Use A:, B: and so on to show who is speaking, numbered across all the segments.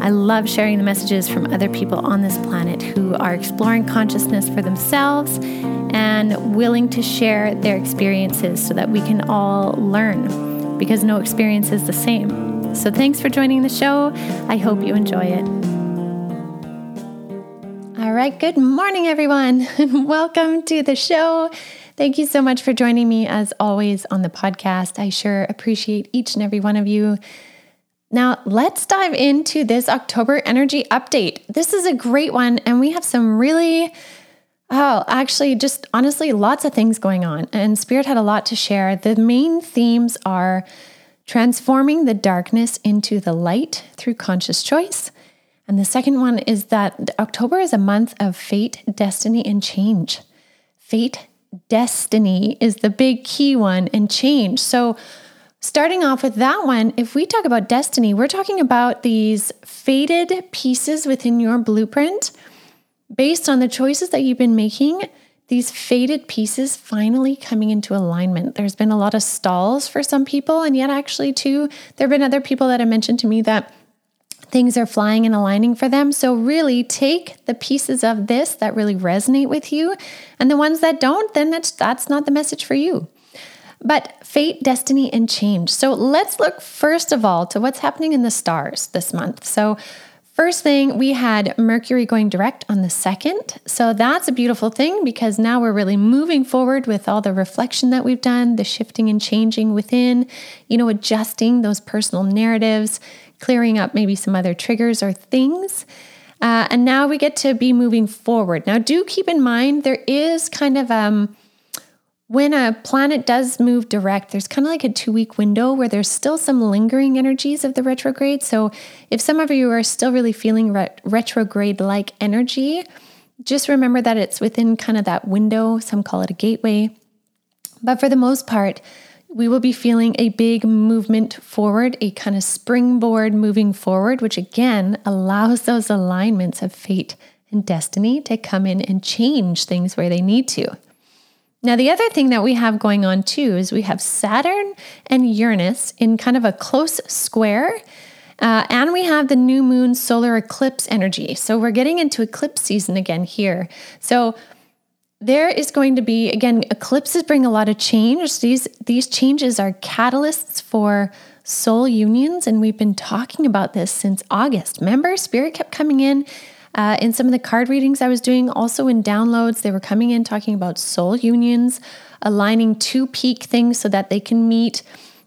A: I love sharing the messages from other people on this planet who are exploring consciousness for themselves and willing to share their experiences so that we can all learn because no experience is the same. So, thanks for joining the show. I hope you enjoy it. All right, good morning, everyone, welcome to the show. Thank you so much for joining me as always on the podcast. I sure appreciate each and every one of you. Now, let's dive into this October energy update. This is a great one, and we have some really, oh, actually, just honestly, lots of things going on. And Spirit had a lot to share. The main themes are transforming the darkness into the light through conscious choice and the second one is that October is a month of fate, destiny, and change. Fate, destiny is the big key one, and change. So, starting off with that one, if we talk about destiny, we're talking about these fated pieces within your blueprint based on the choices that you've been making. These fated pieces finally coming into alignment. There's been a lot of stalls for some people, and yet, actually, too, there have been other people that have mentioned to me that things are flying and aligning for them. So, really take the pieces of this that really resonate with you, and the ones that don't, then that's, that's not the message for you. But fate, destiny, and change. So, let's look first of all to what's happening in the stars this month. So, First thing, we had Mercury going direct on the 2nd. So that's a beautiful thing because now we're really moving forward with all the reflection that we've done, the shifting and changing within, you know, adjusting those personal narratives, clearing up maybe some other triggers or things. Uh, and now we get to be moving forward. Now, do keep in mind there is kind of um, when a planet does move direct, there's kind of like a two week window where there's still some lingering energies of the retrograde. So, if some of you are still really feeling ret- retrograde like energy, just remember that it's within kind of that window. Some call it a gateway. But for the most part, we will be feeling a big movement forward, a kind of springboard moving forward, which again allows those alignments of fate and destiny to come in and change things where they need to. Now, the other thing that we have going on too is we have Saturn and Uranus in kind of a close square. Uh, and we have the new moon solar eclipse energy. So we're getting into eclipse season again here. So there is going to be again eclipses bring a lot of change these these changes are catalysts for soul unions and we've been talking about this since august remember spirit kept coming in uh, in some of the card readings i was doing also in downloads they were coming in talking about soul unions aligning two peak things so that they can meet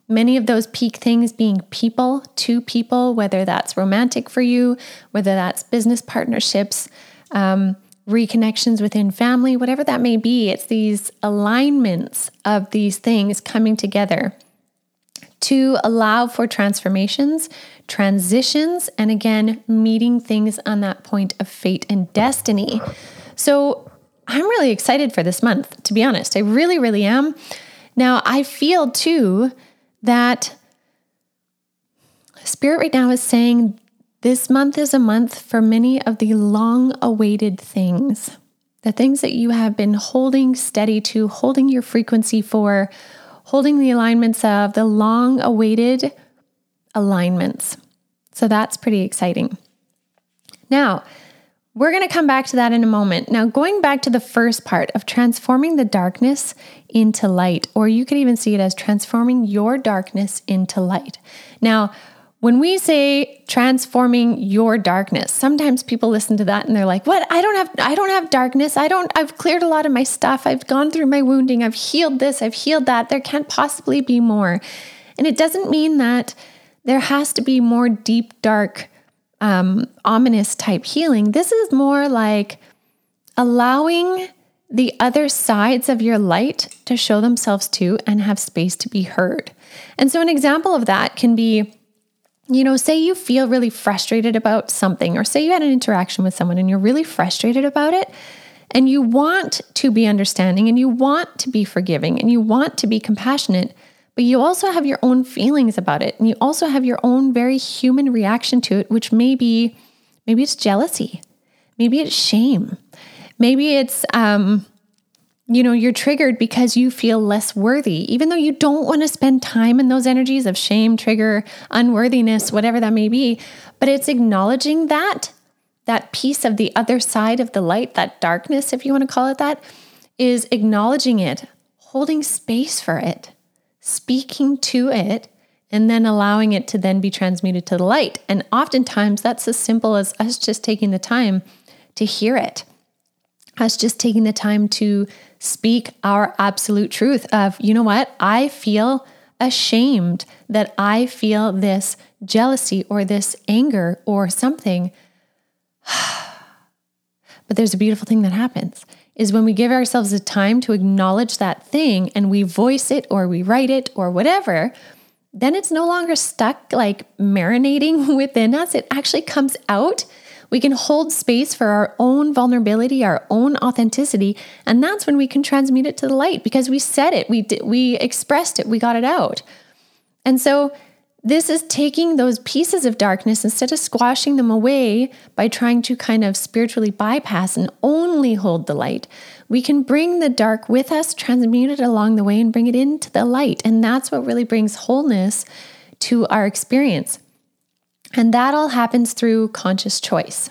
A: many of those peak things being people two people whether that's romantic for you whether that's business partnerships um, reconnections within family, whatever that may be. It's these alignments of these things coming together to allow for transformations, transitions, and again, meeting things on that point of fate and destiny. So I'm really excited for this month, to be honest. I really, really am. Now, I feel too that Spirit right now is saying this month is a month for many of the long awaited things, the things that you have been holding steady to, holding your frequency for, holding the alignments of, the long awaited alignments. So that's pretty exciting. Now, we're going to come back to that in a moment. Now, going back to the first part of transforming the darkness into light, or you could even see it as transforming your darkness into light. Now, when we say transforming your darkness, sometimes people listen to that and they're like, "What? I don't have I don't have darkness. I don't I've cleared a lot of my stuff. I've gone through my wounding. I've healed this. I've healed that. There can't possibly be more." And it doesn't mean that there has to be more deep dark um, ominous type healing. This is more like allowing the other sides of your light to show themselves too and have space to be heard. And so, an example of that can be you know, say you feel really frustrated about something, or say you had an interaction with someone and you're really frustrated about it. and you want to be understanding and you want to be forgiving and you want to be compassionate, but you also have your own feelings about it and you also have your own very human reaction to it, which may be maybe it's jealousy, maybe it's shame, maybe it's um, you know, you're triggered because you feel less worthy, even though you don't want to spend time in those energies of shame, trigger, unworthiness, whatever that may be. But it's acknowledging that, that piece of the other side of the light, that darkness, if you want to call it that, is acknowledging it, holding space for it, speaking to it, and then allowing it to then be transmuted to the light. And oftentimes that's as simple as us just taking the time to hear it, us just taking the time to speak our absolute truth of, you know what, I feel ashamed that I feel this jealousy or this anger or something. but there's a beautiful thing that happens is when we give ourselves the time to acknowledge that thing and we voice it or we write it or whatever, then it's no longer stuck like marinating within us. It actually comes out we can hold space for our own vulnerability, our own authenticity, and that's when we can transmute it to the light because we said it, we did, we expressed it, we got it out. And so this is taking those pieces of darkness instead of squashing them away by trying to kind of spiritually bypass and only hold the light. We can bring the dark with us, transmute it along the way, and bring it into the light. And that's what really brings wholeness to our experience. And that all happens through conscious choice.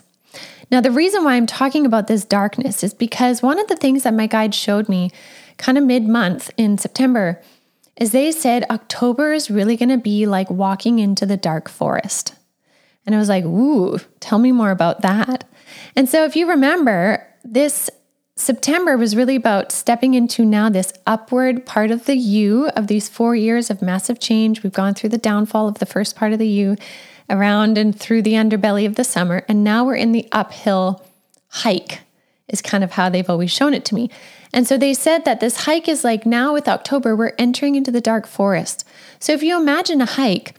A: Now, the reason why I'm talking about this darkness is because one of the things that my guide showed me kind of mid month in September is they said October is really going to be like walking into the dark forest. And I was like, ooh, tell me more about that. And so, if you remember, this September was really about stepping into now this upward part of the U of these four years of massive change. We've gone through the downfall of the first part of the U around and through the underbelly of the summer. And now we're in the uphill hike, is kind of how they've always shown it to me. And so they said that this hike is like now with October, we're entering into the dark forest. So if you imagine a hike,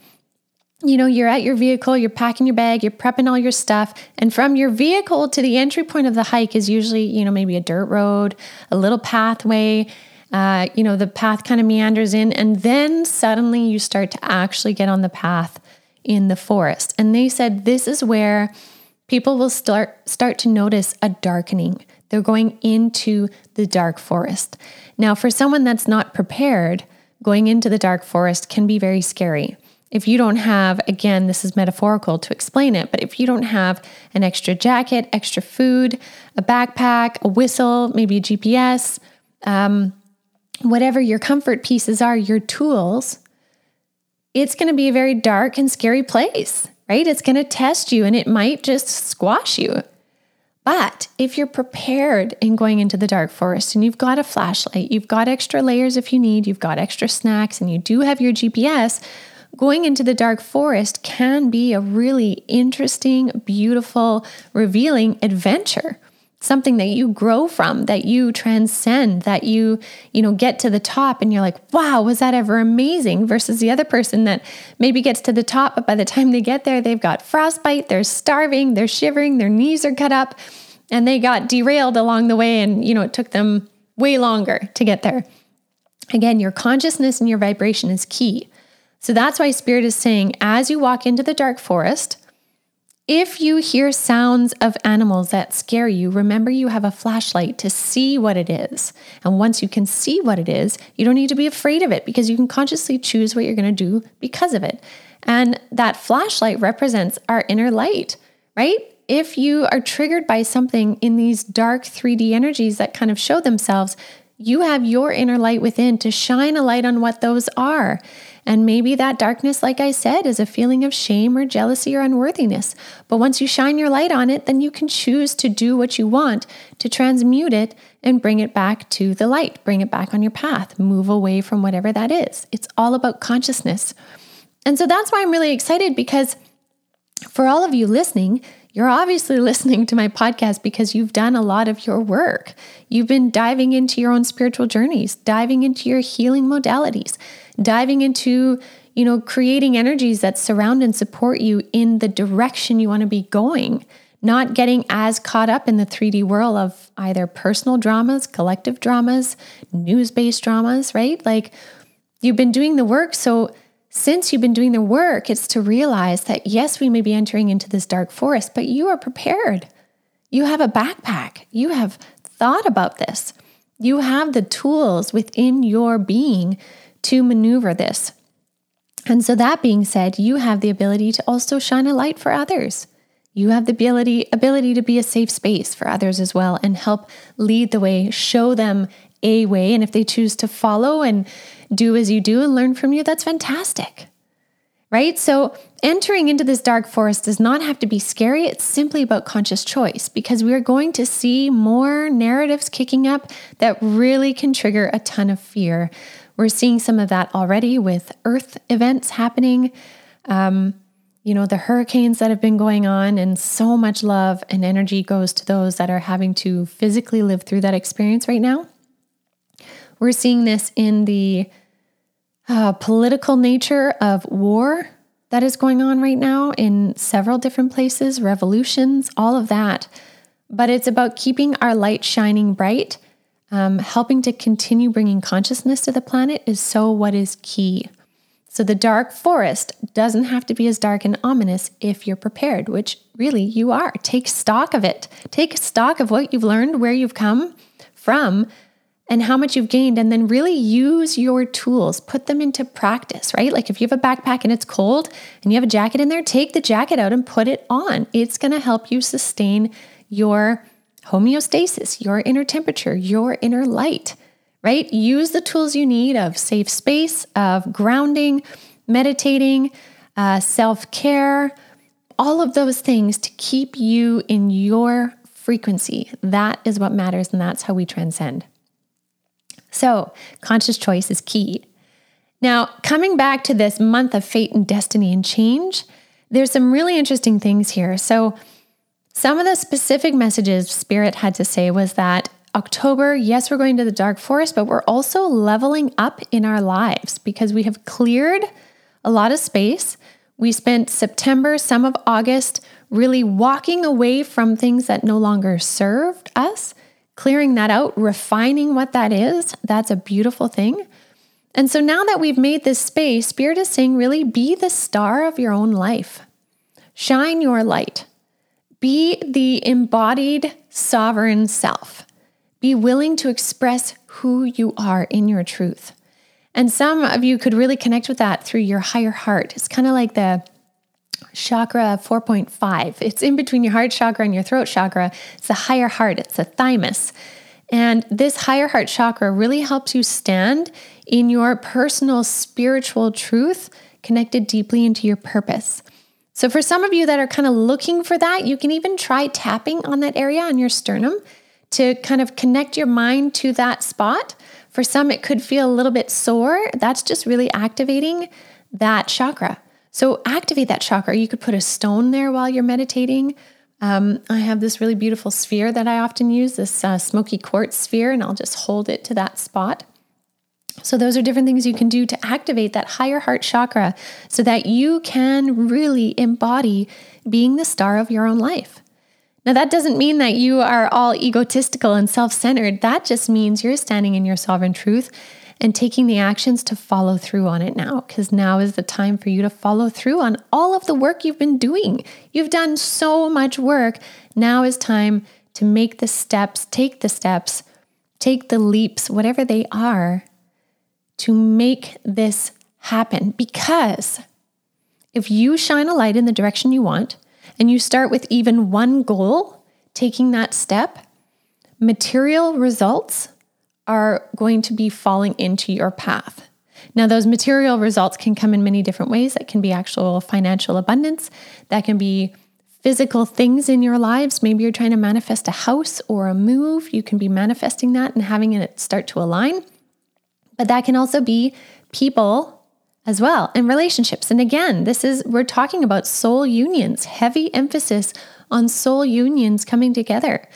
A: you know, you're at your vehicle, you're packing your bag, you're prepping all your stuff, and from your vehicle to the entry point of the hike is usually, you know, maybe a dirt road, a little pathway. Uh, you know, the path kind of meanders in, and then suddenly you start to actually get on the path in the forest. And they said this is where people will start start to notice a darkening. They're going into the dark forest. Now, for someone that's not prepared, going into the dark forest can be very scary. If you don't have, again, this is metaphorical to explain it, but if you don't have an extra jacket, extra food, a backpack, a whistle, maybe a GPS, um, whatever your comfort pieces are, your tools, it's going to be a very dark and scary place, right? It's going to test you and it might just squash you. But if you're prepared in going into the dark forest and you've got a flashlight, you've got extra layers if you need, you've got extra snacks, and you do have your GPS, going into the dark forest can be a really interesting, beautiful, revealing adventure something that you grow from that you transcend that you you know get to the top and you're like wow was that ever amazing? Versus the other person that maybe gets to the top but by the time they get there they've got frostbite they're starving they're shivering their knees are cut up and they got derailed along the way and you know it took them way longer to get there. Again your consciousness and your vibration is key. So that's why spirit is saying as you walk into the dark forest if you hear sounds of animals that scare you, remember you have a flashlight to see what it is. And once you can see what it is, you don't need to be afraid of it because you can consciously choose what you're going to do because of it. And that flashlight represents our inner light, right? If you are triggered by something in these dark 3D energies that kind of show themselves, you have your inner light within to shine a light on what those are. And maybe that darkness, like I said, is a feeling of shame or jealousy or unworthiness. But once you shine your light on it, then you can choose to do what you want to transmute it and bring it back to the light, bring it back on your path, move away from whatever that is. It's all about consciousness. And so that's why I'm really excited because for all of you listening, you're obviously listening to my podcast because you've done a lot of your work. You've been diving into your own spiritual journeys, diving into your healing modalities, diving into, you know, creating energies that surround and support you in the direction you want to be going, not getting as caught up in the 3D world of either personal dramas, collective dramas, news based dramas, right? Like you've been doing the work. So, since you've been doing the work, it's to realize that yes, we may be entering into this dark forest, but you are prepared. You have a backpack. You have thought about this. You have the tools within your being to maneuver this. And so, that being said, you have the ability to also shine a light for others. You have the ability, ability to be a safe space for others as well and help lead the way, show them a way. And if they choose to follow and do as you do and learn from you, that's fantastic. Right? So, entering into this dark forest does not have to be scary. It's simply about conscious choice because we are going to see more narratives kicking up that really can trigger a ton of fear. We're seeing some of that already with earth events happening. Um, you know, the hurricanes that have been going on, and so much love and energy goes to those that are having to physically live through that experience right now. We're seeing this in the uh, political nature of war that is going on right now in several different places, revolutions, all of that. But it's about keeping our light shining bright. Um, helping to continue bringing consciousness to the planet is so what is key. So the dark forest doesn't have to be as dark and ominous if you're prepared, which really you are. Take stock of it. Take stock of what you've learned, where you've come from, and how much you've gained, and then really use your tools. Put them into practice, right? Like if you have a backpack and it's cold and you have a jacket in there, take the jacket out and put it on. It's going to help you sustain your homeostasis, your inner temperature, your inner light right? Use the tools you need of safe space, of grounding, meditating, uh, self care, all of those things to keep you in your frequency. That is what matters, and that's how we transcend. So, conscious choice is key. Now, coming back to this month of fate and destiny and change, there's some really interesting things here. So, some of the specific messages Spirit had to say was that October, yes, we're going to the dark forest, but we're also leveling up in our lives because we have cleared a lot of space. We spent September, some of August, really walking away from things that no longer served us, clearing that out, refining what that is. That's a beautiful thing. And so now that we've made this space, Spirit is saying, really be the star of your own life. Shine your light. Be the embodied sovereign self. Be willing to express who you are in your truth. And some of you could really connect with that through your higher heart. It's kind of like the chakra 4.5. It's in between your heart chakra and your throat chakra. It's the higher heart, it's the thymus. And this higher heart chakra really helps you stand in your personal spiritual truth, connected deeply into your purpose. So, for some of you that are kind of looking for that, you can even try tapping on that area on your sternum to kind of connect your mind to that spot. For some, it could feel a little bit sore. That's just really activating that chakra. So, activate that chakra. You could put a stone there while you're meditating. Um, I have this really beautiful sphere that I often use, this uh, smoky quartz sphere, and I'll just hold it to that spot. So, those are different things you can do to activate that higher heart chakra so that you can really embody being the star of your own life. Now, that doesn't mean that you are all egotistical and self centered. That just means you're standing in your sovereign truth and taking the actions to follow through on it now, because now is the time for you to follow through on all of the work you've been doing. You've done so much work. Now is time to make the steps, take the steps, take the leaps, whatever they are, to make this happen. Because if you shine a light in the direction you want, and you start with even one goal, taking that step, material results are going to be falling into your path. Now, those material results can come in many different ways. That can be actual financial abundance, that can be physical things in your lives. Maybe you're trying to manifest a house or a move. You can be manifesting that and having it start to align. But that can also be people as well and relationships. And again, this is, we're talking about soul unions, heavy emphasis on soul unions coming together.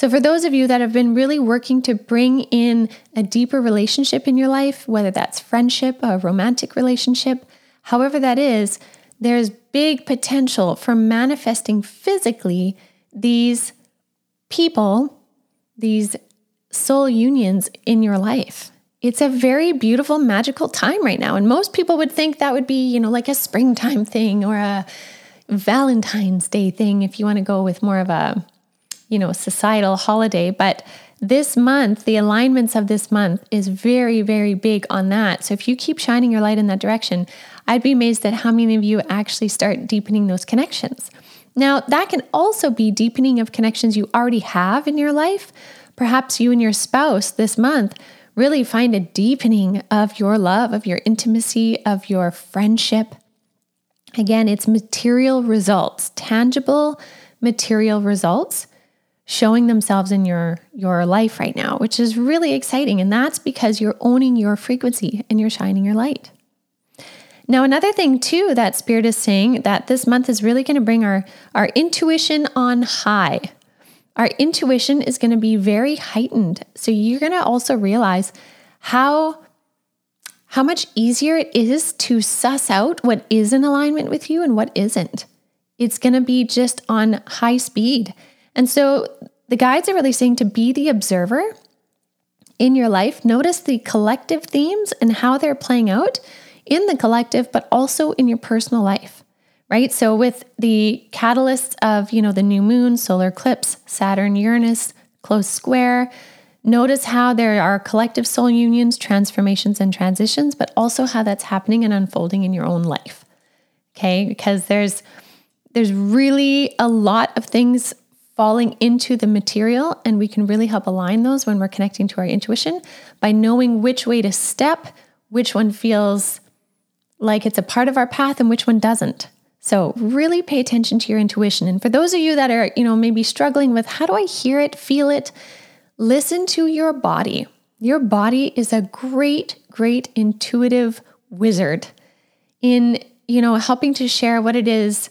A: So, for those of you that have been really working to bring in a deeper relationship in your life, whether that's friendship, a romantic relationship, however that is, there's big potential for manifesting physically these people, these soul unions in your life. It's a very beautiful, magical time right now. And most people would think that would be, you know, like a springtime thing or a Valentine's Day thing if you want to go with more of a, you know, societal holiday. But this month, the alignments of this month is very, very big on that. So if you keep shining your light in that direction, I'd be amazed at how many of you actually start deepening those connections. Now, that can also be deepening of connections you already have in your life. Perhaps you and your spouse this month really find a deepening of your love, of your intimacy, of your friendship. Again, it's material results, tangible material results showing themselves in your your life right now, which is really exciting and that's because you're owning your frequency and you're shining your light. Now, another thing too that Spirit is saying that this month is really going to bring our, our intuition on high. Our intuition is going to be very heightened. So you're going to also realize how how much easier it is to suss out what is in alignment with you and what isn't. It's going to be just on high speed. And so the guides are really saying to be the observer in your life, notice the collective themes and how they're playing out in the collective, but also in your personal life, right? So with the catalysts of, you know, the new moon, solar eclipse, Saturn, Uranus, close square, notice how there are collective soul unions, transformations, and transitions, but also how that's happening and unfolding in your own life. Okay, because there's there's really a lot of things falling into the material, and we can really help align those when we're connecting to our intuition by knowing which way to step, which one feels like it's a part of our path and which one doesn't. So, really pay attention to your intuition. And for those of you that are, you know, maybe struggling with how do I hear it, feel it, listen to your body. Your body is a great, great intuitive wizard in, you know, helping to share what it is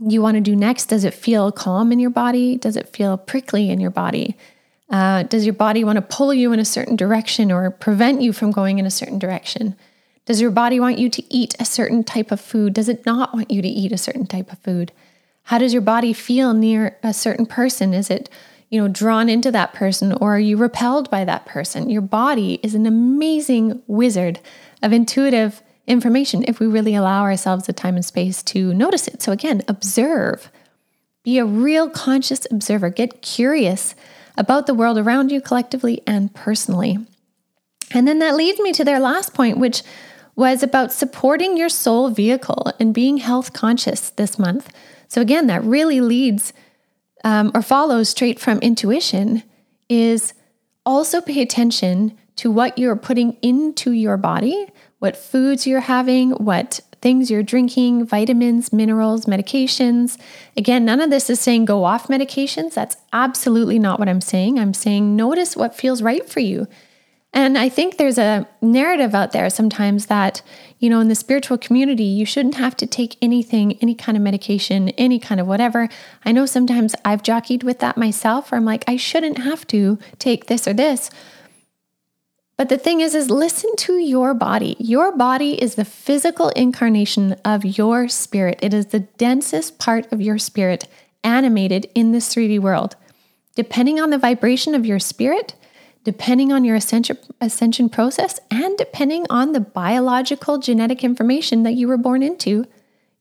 A: you want to do next. Does it feel calm in your body? Does it feel prickly in your body? Uh, does your body want to pull you in a certain direction or prevent you from going in a certain direction? Does your body want you to eat a certain type of food? Does it not want you to eat a certain type of food? How does your body feel near a certain person? Is it, you know, drawn into that person or are you repelled by that person? Your body is an amazing wizard of intuitive information if we really allow ourselves the time and space to notice it. So again, observe. Be a real conscious observer. Get curious about the world around you collectively and personally. And then that leads me to their last point, which was about supporting your soul vehicle and being health conscious this month. So, again, that really leads um, or follows straight from intuition is also pay attention to what you're putting into your body, what foods you're having, what things you're drinking, vitamins, minerals, medications. Again, none of this is saying go off medications. That's absolutely not what I'm saying. I'm saying notice what feels right for you. And I think there's a narrative out there sometimes that, you know, in the spiritual community, you shouldn't have to take anything, any kind of medication, any kind of whatever. I know sometimes I've jockeyed with that myself, where I'm like, I shouldn't have to take this or this. But the thing is, is listen to your body. Your body is the physical incarnation of your spirit. It is the densest part of your spirit animated in this 3D world. Depending on the vibration of your spirit, depending on your ascension, ascension process and depending on the biological genetic information that you were born into,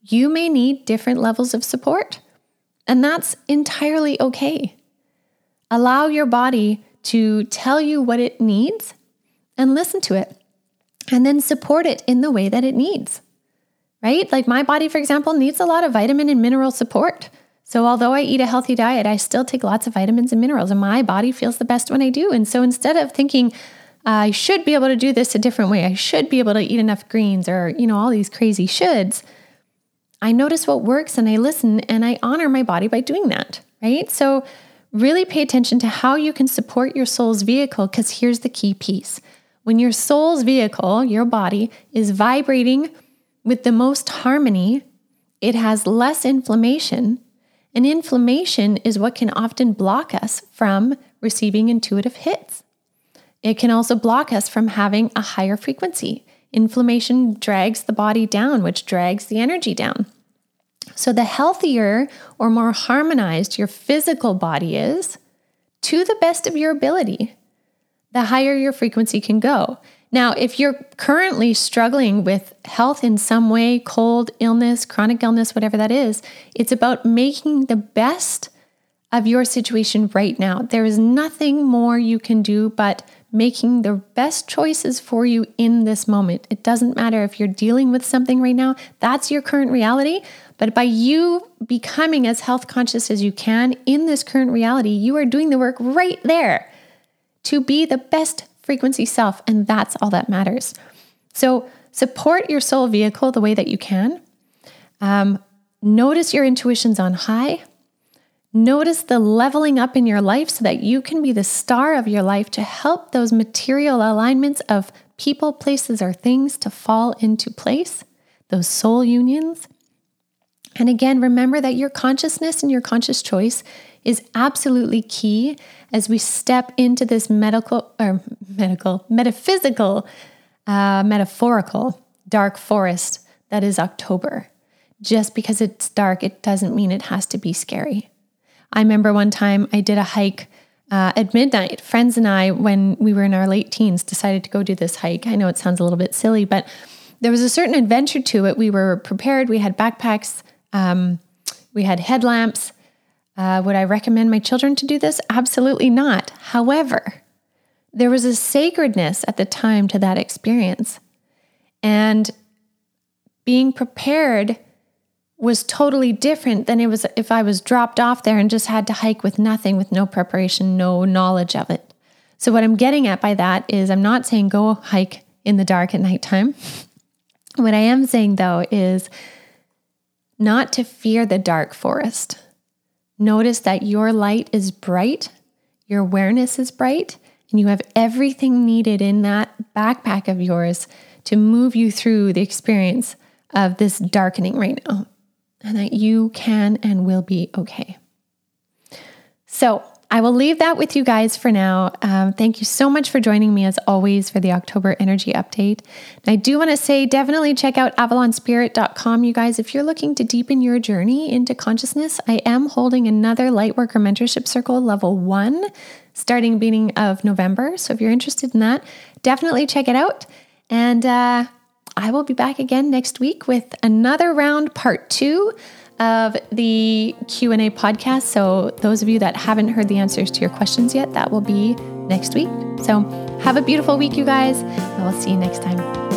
A: you may need different levels of support. And that's entirely okay. Allow your body to tell you what it needs and listen to it, and then support it in the way that it needs. Right? Like my body, for example, needs a lot of vitamin and mineral support. So, although I eat a healthy diet, I still take lots of vitamins and minerals, and my body feels the best when I do. And so, instead of thinking, I should be able to do this a different way, I should be able to eat enough greens or, you know, all these crazy shoulds, I notice what works and I listen and I honor my body by doing that, right? So, really pay attention to how you can support your soul's vehicle because here's the key piece. When your soul's vehicle, your body, is vibrating with the most harmony, it has less inflammation and inflammation is what can often block us from receiving intuitive hits. It can also block us from having a higher frequency. Inflammation drags the body down, which drags the energy down. So, the healthier or more harmonized your physical body is, to the best of your ability, the higher your frequency can go. Now, if you're currently struggling with health in some way, cold, illness, chronic illness, whatever that is, it's about making the best of your situation right now. There is nothing more you can do but making the best choices for you in this moment. It doesn't matter if you're dealing with something right now, that's your current reality. But by you becoming as health conscious as you can in this current reality, you are doing the work right there to be the best frequency self. And that's all that matters. So support your soul vehicle the way that you can. Um, notice your intuitions on high. Notice the leveling up in your life so that you can be the star of your life to help those material alignments of people, places, or things to fall into place, those soul unions. And again, remember that your consciousness and your conscious choice is absolutely key as we step into this medical or medical, metaphysical, uh, metaphorical dark forest that is October. Just because it's dark, it doesn't mean it has to be scary. I remember one time I did a hike uh, at midnight. Friends and I, when we were in our late teens, decided to go do this hike. I know it sounds a little bit silly, but there was a certain adventure to it. We were prepared, we had backpacks, um, we had headlamps. Uh, would I recommend my children to do this? Absolutely not. However, there was a sacredness at the time to that experience. And being prepared was totally different than it was if I was dropped off there and just had to hike with nothing, with no preparation, no knowledge of it. So, what I'm getting at by that is I'm not saying go hike in the dark at nighttime. What I am saying though is not to fear the dark forest. Notice that your light is bright, your awareness is bright, and you have everything needed in that backpack of yours to move you through the experience of this darkening right now and that you can and will be okay. So, I will leave that with you guys for now. Um, thank you so much for joining me as always for the October energy update. And I do want to say definitely check out avalonspirit.com, you guys. If you're looking to deepen your journey into consciousness, I am holding another Lightworker Mentorship Circle level one starting beginning of November. So if you're interested in that, definitely check it out. And uh, I will be back again next week with another round, part two of the Q&A podcast. So those of you that haven't heard the answers to your questions yet, that will be next week. So have a beautiful week, you guys. I will see you next time.